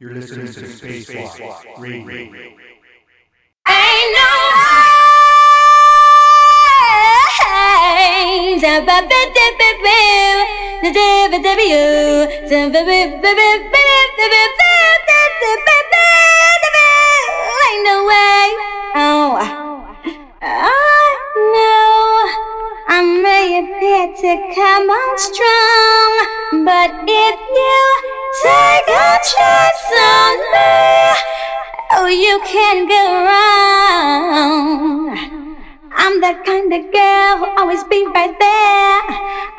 You're listening to Spacewalk Radio. Ain't no Ain't no way. Oh, I know I may appear to come on strong, but if you take a chance on me, oh, you can't go wrong. I'm that kind of girl who always be right there.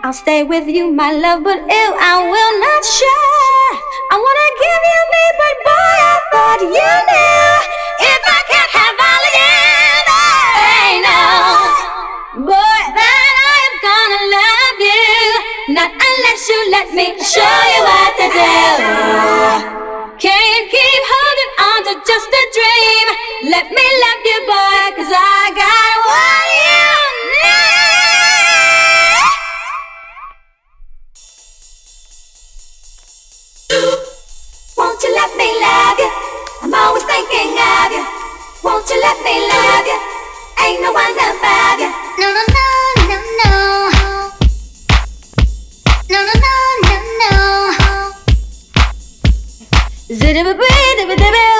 I'll stay with you, my love, but ew, I will not share. I wanna give you me, but boy, I thought you knew. If I can't have all of you, there ain't no boy that I am gonna love you. Not unless you let me show you what to do. Can't keep holding on to just a dream. Let me love you, boy, cause I got what you need. Won't you let me love you? I'm always thinking of you. Won't you let me love you? Ain't no one above you. No, no, no, no, no. No, no, no, no, no. Zidababoo-dabadaboo.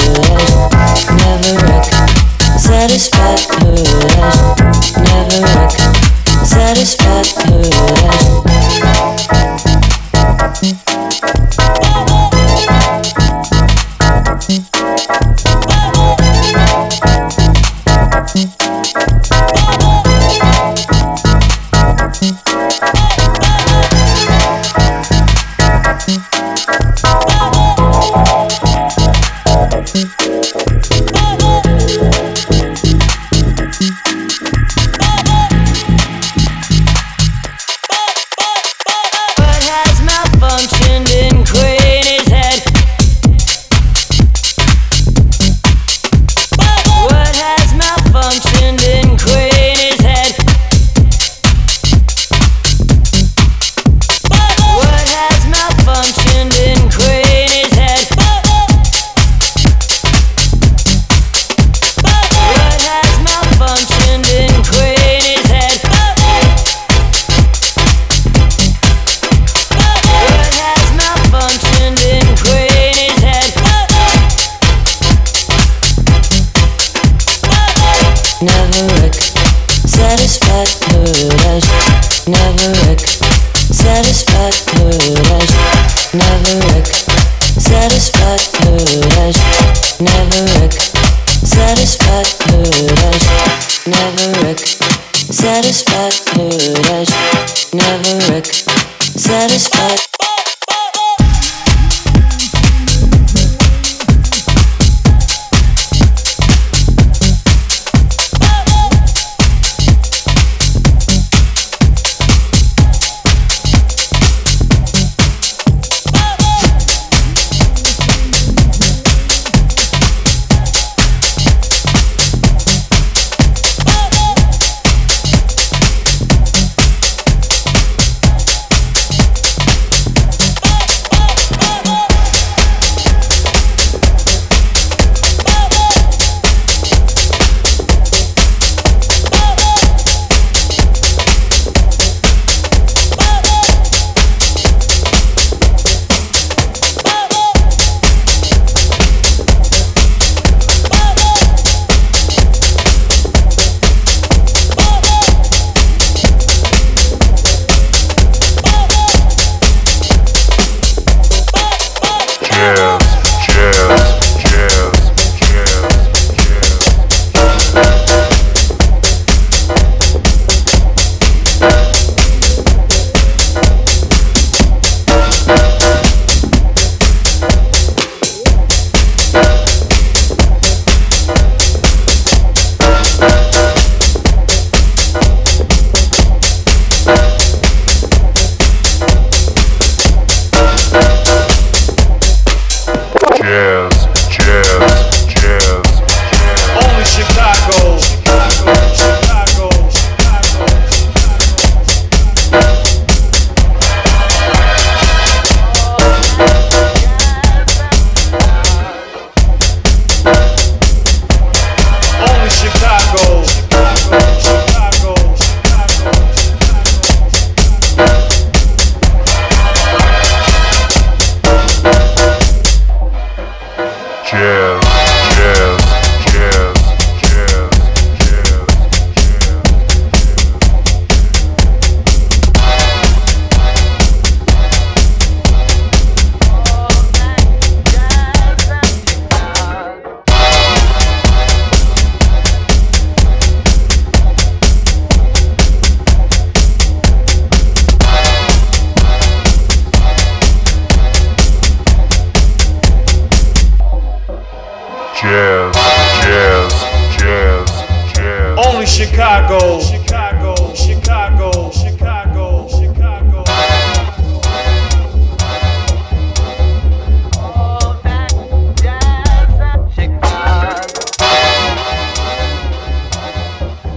Chicago, Chicago, Chicago, Chicago, Chicago.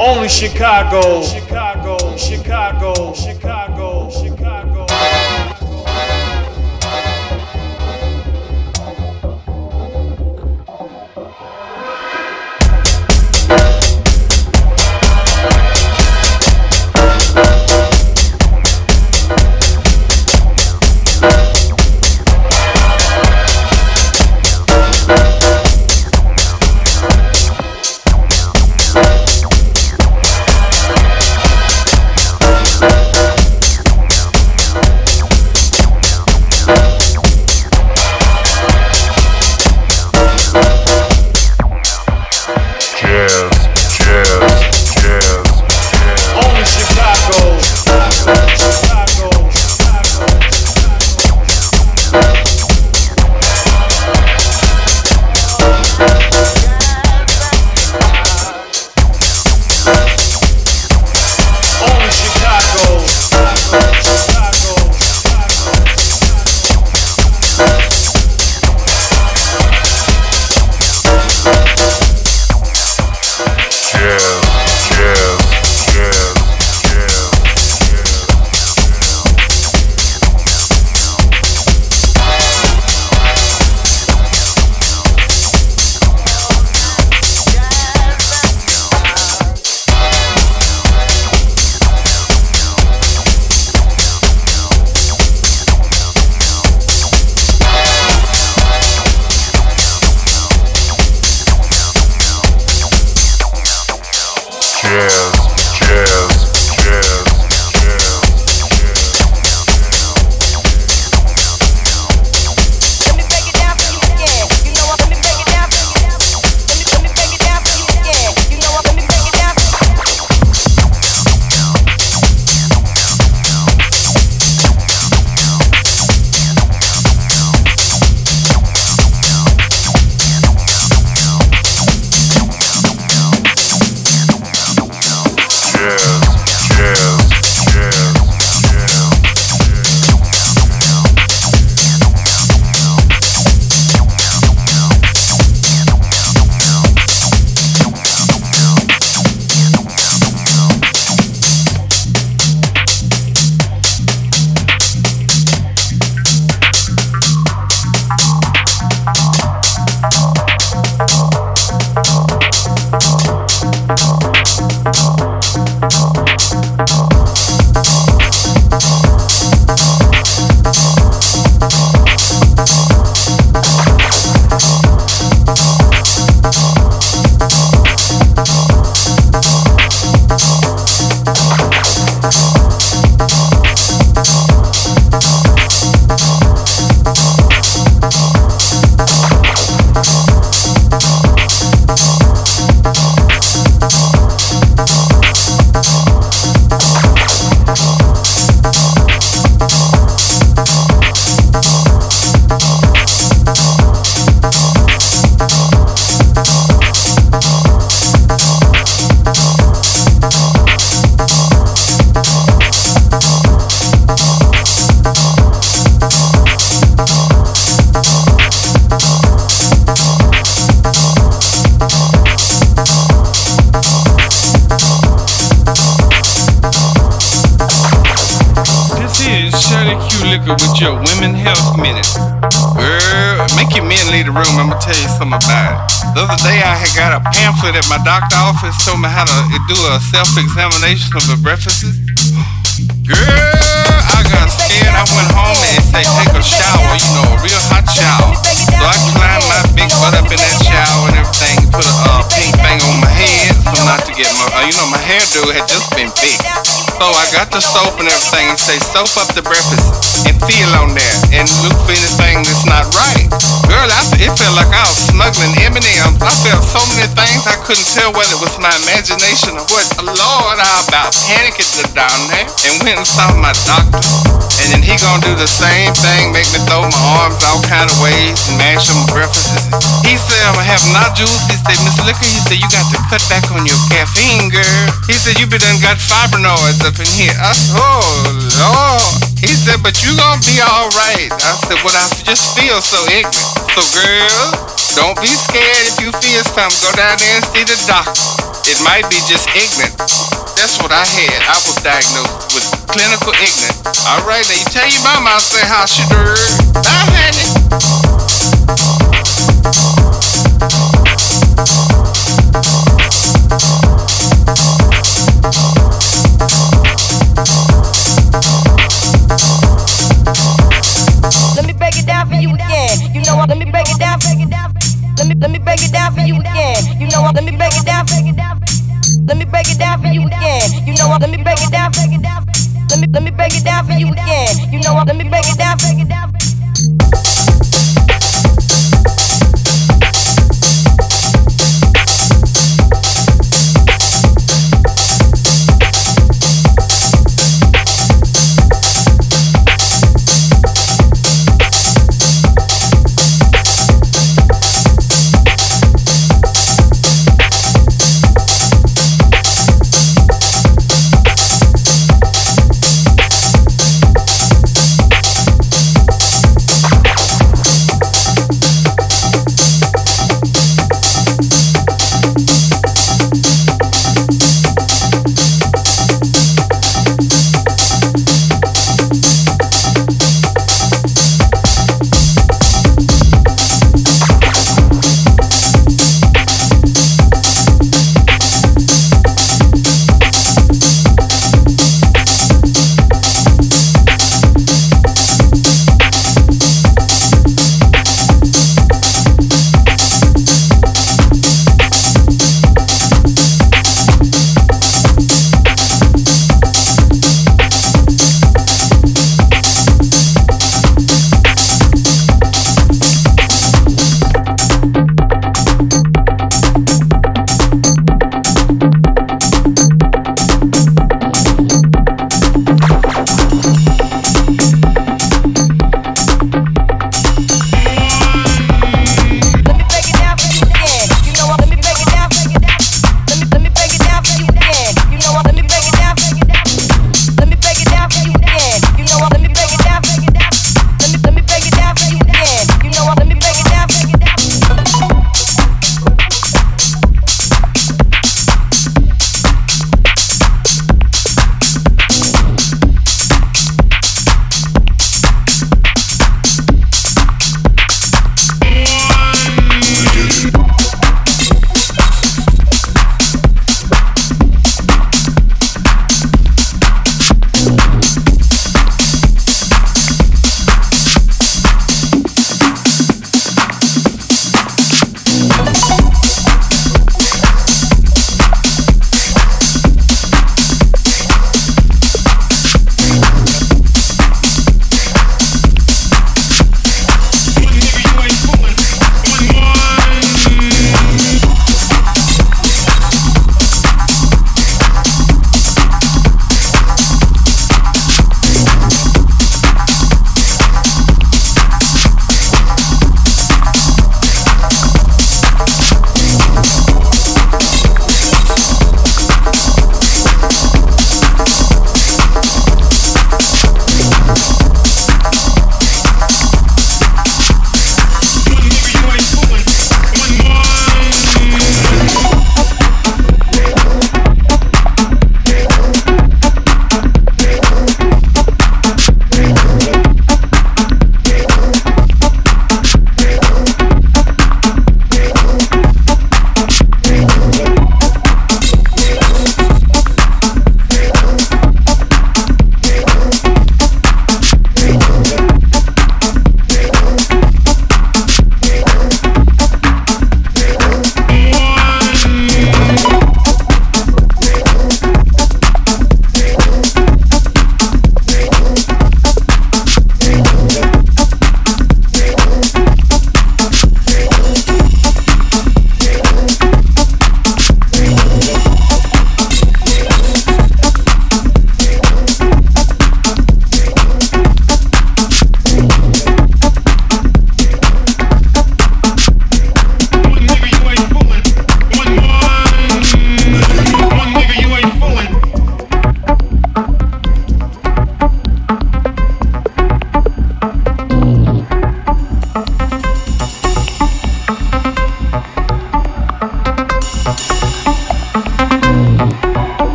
Only Chicago. Chicago. Told me how to do a self-examination of the breakfasts. Girl, I got scared. I went home and say take a shower, you know, a real hot shower. So I climbed my big butt up in that shower and everything, put a pink thing on my head so not to get my, uh, you know, my hairdo had just. So I got the soap and everything and say soap up the breakfast and feel on there and look for anything that's not right. Girl, I, it felt like I was smuggling M&M's. I felt so many things I couldn't tell whether it was my imagination or what. Lord, I about panicked down there and went and saw my doctor. And then he gonna do the same thing, make me throw my arms all kind of ways and mash them breakfasts. He said I'm gonna have nodules. He said, Miss Liquor, he said you got to cut back on your caffeine, girl. He said you been done got fibrinoids up in here. I said, oh Lord. He said, but you gonna be alright. I said, well, I just feel so ignorant. So, girl, don't be scared if you feel something. Go down there and see the doctor. It might be just ignorant. That's what I had. I was diagnosed with clinical ignorance. Alright, now you tell your mama I say how she did. Bye, honey. Let me break it down for you again. You know what? Let me break it down. Let me let me break it down for you again. You know what? Let me break it down. Let me break it down for you again. You know what? Let me. Break it down. Let me let me break it down for you again. You know what? Let me break it down.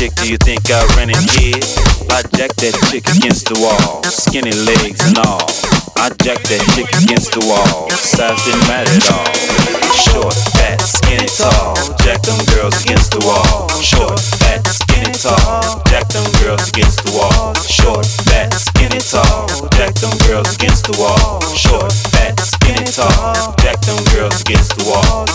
Chick. Do you think I ran and hid? I jacked that chick against the wall, skinny legs and all. I jacked that chick against the wall, size didn't matter at all. Short, fat, skinny, tall, jack them girls against the wall. Short, fat, skinny, tall, jack them girls against the wall. Short, fat, skinny, tall, jack them girls against the wall. Short, fat, skinny, tall, jack them girls against the wall.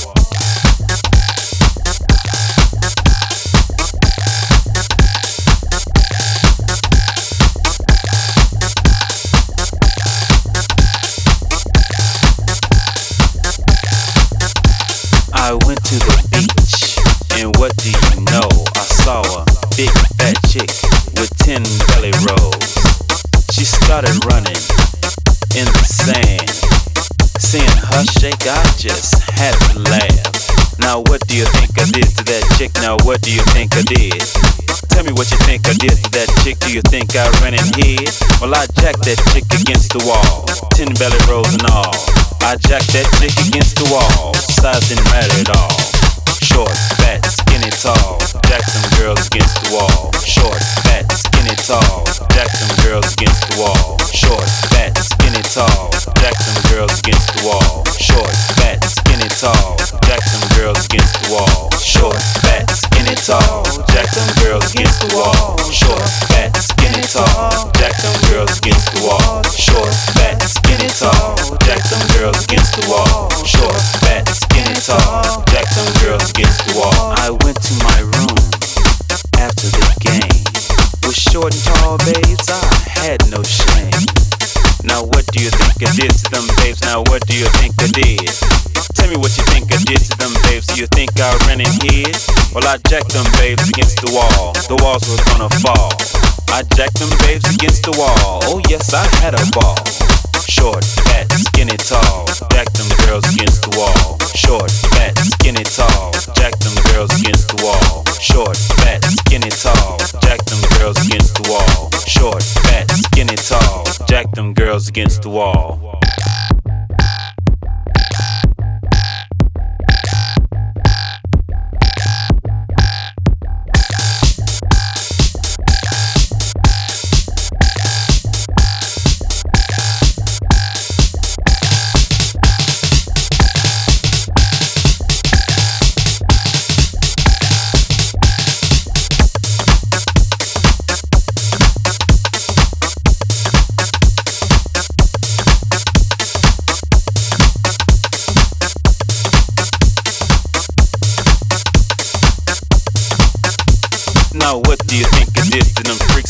To the beach, and what do you know? I saw a big fat chick with ten belly rolls. She started running in the sand. Seeing her shake, I just had to laugh. Now what do you think I did to that chick? Now what do you think I did? Tell me what you think I did to that chick. Do you think I ran and hid? Well, I jacked that chick against the wall, ten belly rolls and all. I jacked that chick against the wall, size didn't matter at all. Short, fat, skinny, tall, jack them girls against the wall. Short, fat, skinny, tall, jack them girls against the wall. Short, fat, skinny, tall, jack them girls against the wall. Short, fat, skinny, tall, jack them girls against the wall. Short, fat, skinny, tall, jack them girls against the wall. Short, fat, skinny, tall, jack them girls against the wall. Short, fat, the wall. Short, fat, skinny, tall, jack them girls against the wall. I went to my room after the game. With short and tall babes, I had no shame. Now what do you think I did to them babes? Now what do you think I did? Tell me what you think I did to them babes. Do you think I ran and hid? Well, I jacked them babes against the wall. The walls were gonna fall. I jacked them babes against the wall. Oh yes, I had a ball. Short, fat, skinny, tall. Jack them girls against the wall. Short, fat, skinny, tall. Jack them girls against the wall. Short, fat, skinny, tall. Jack them girls against the wall. Short, fat, skinny, tall. Jack them girls against the wall.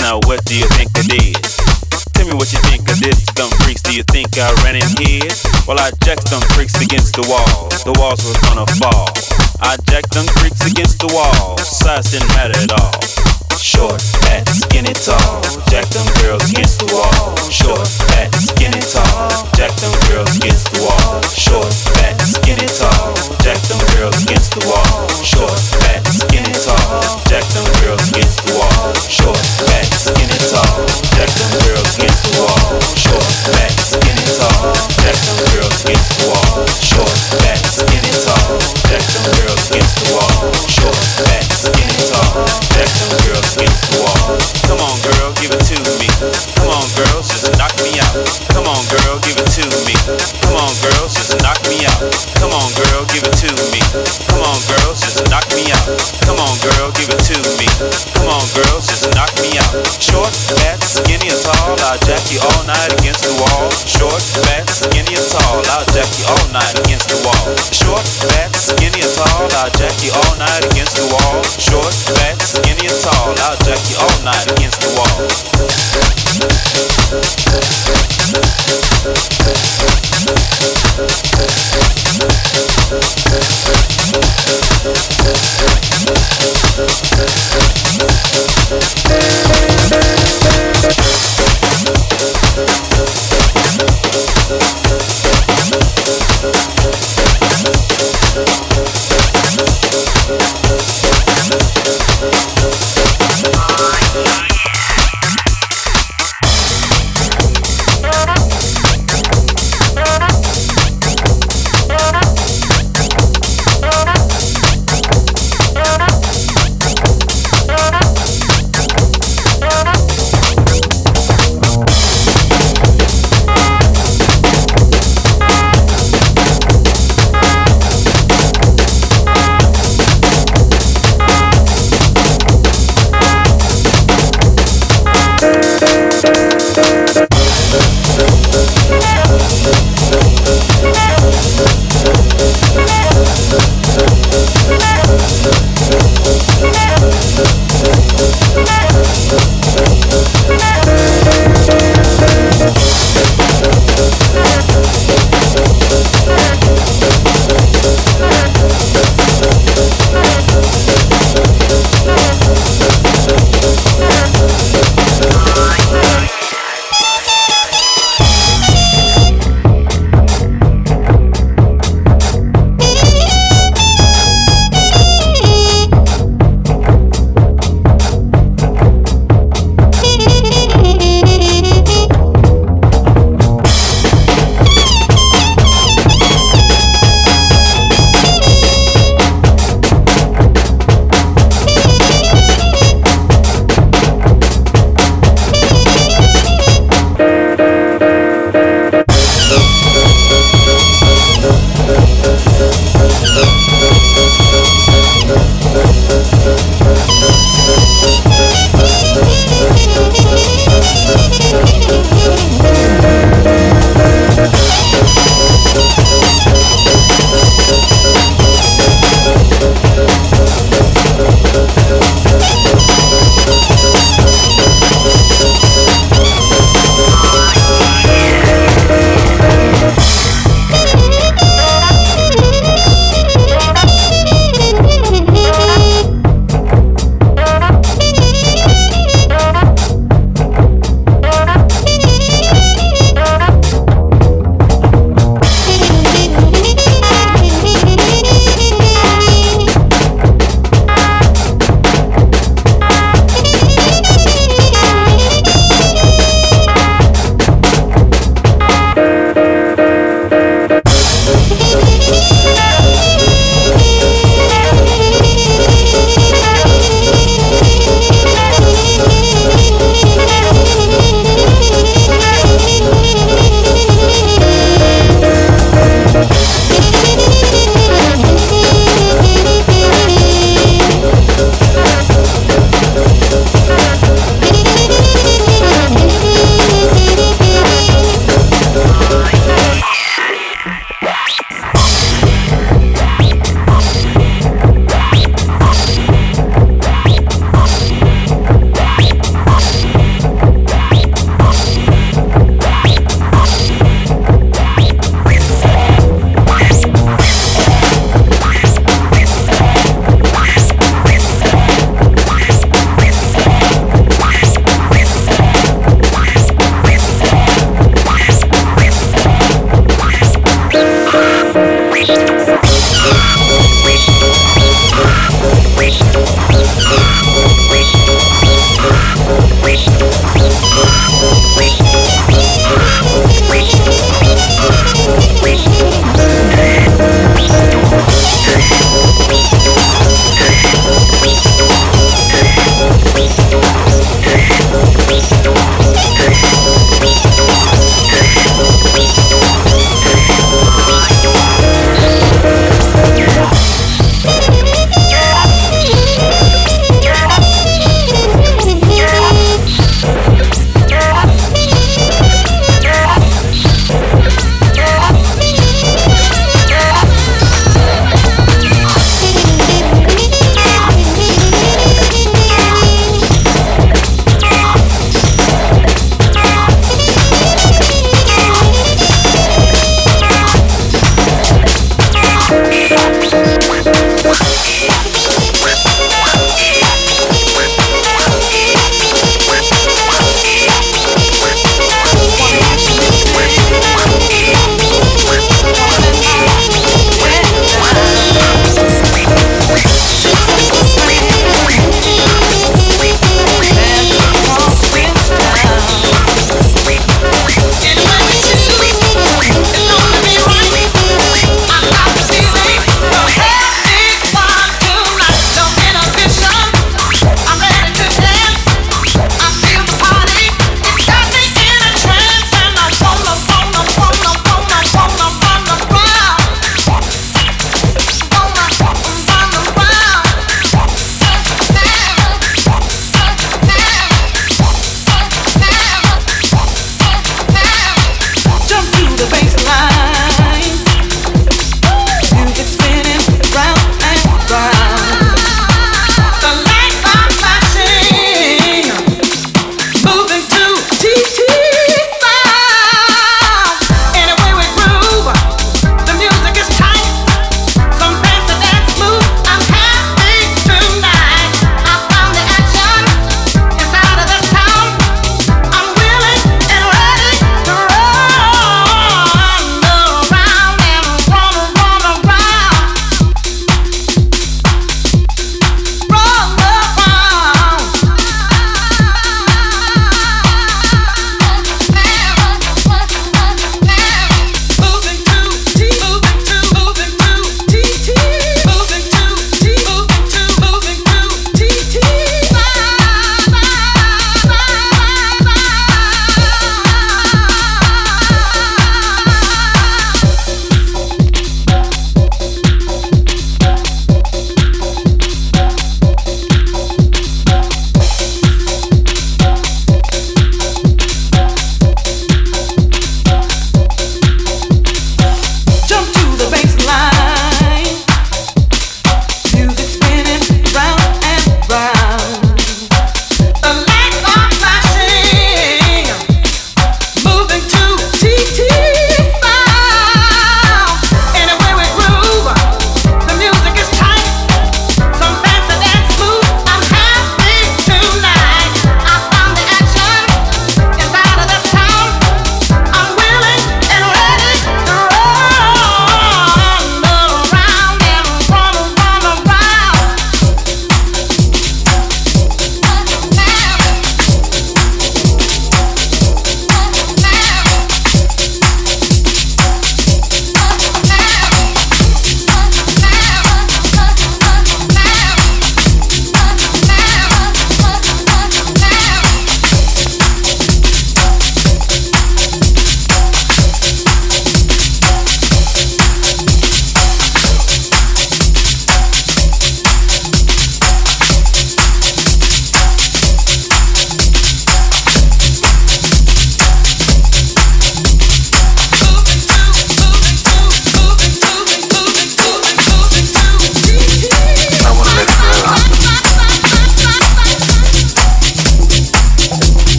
Now what do you think I did? Tell me what you think did to them freaks. Do you think I ran in here? Well, I jacked them freaks against the wall. The walls were gonna fall. I jacked them freaks against the wall. Size didn't matter at all. Short, fat, skinny, tall. Jack them girls against the wall. Short, fat, skinny, tall. Jack them girls against the wall. Short, fat, skinny, tall. Jack them girls against the wall. Short, fat, skinny, tall. Jack them girls against the wall. Short, fat, skinny, tall. Jack them girls against the wall. Short, fat, skinny, Come on, girl, give it to me. Come on, girls, just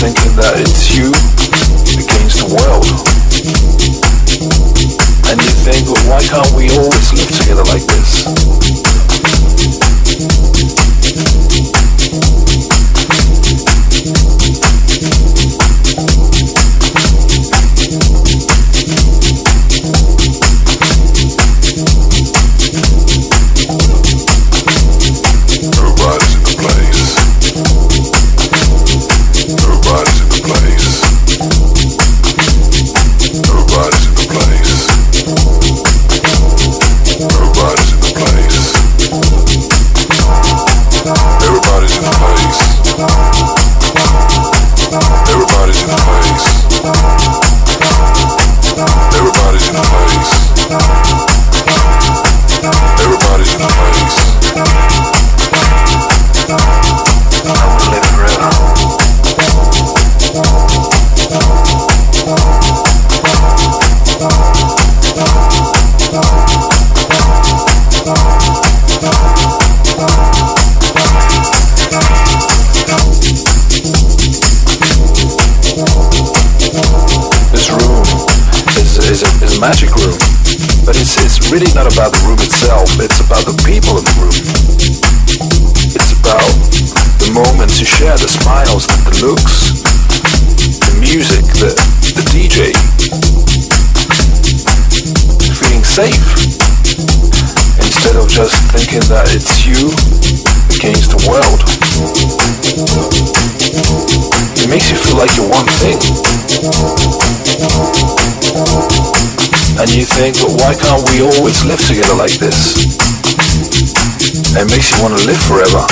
thinking that it's you against the world. And you think, well, why can't we always live together like this? It's not about the room itself, it's about the people in the room. It's about the moments you share, the smiles, the looks, the music, the, the DJ. Feeling safe. Instead of just thinking that it's you against the world. It makes you feel like you're one thing. And you think, but why can't we always live together like this? It makes you want to live forever.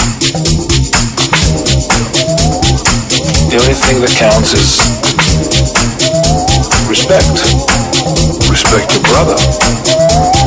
The only thing that counts is respect. Respect your brother.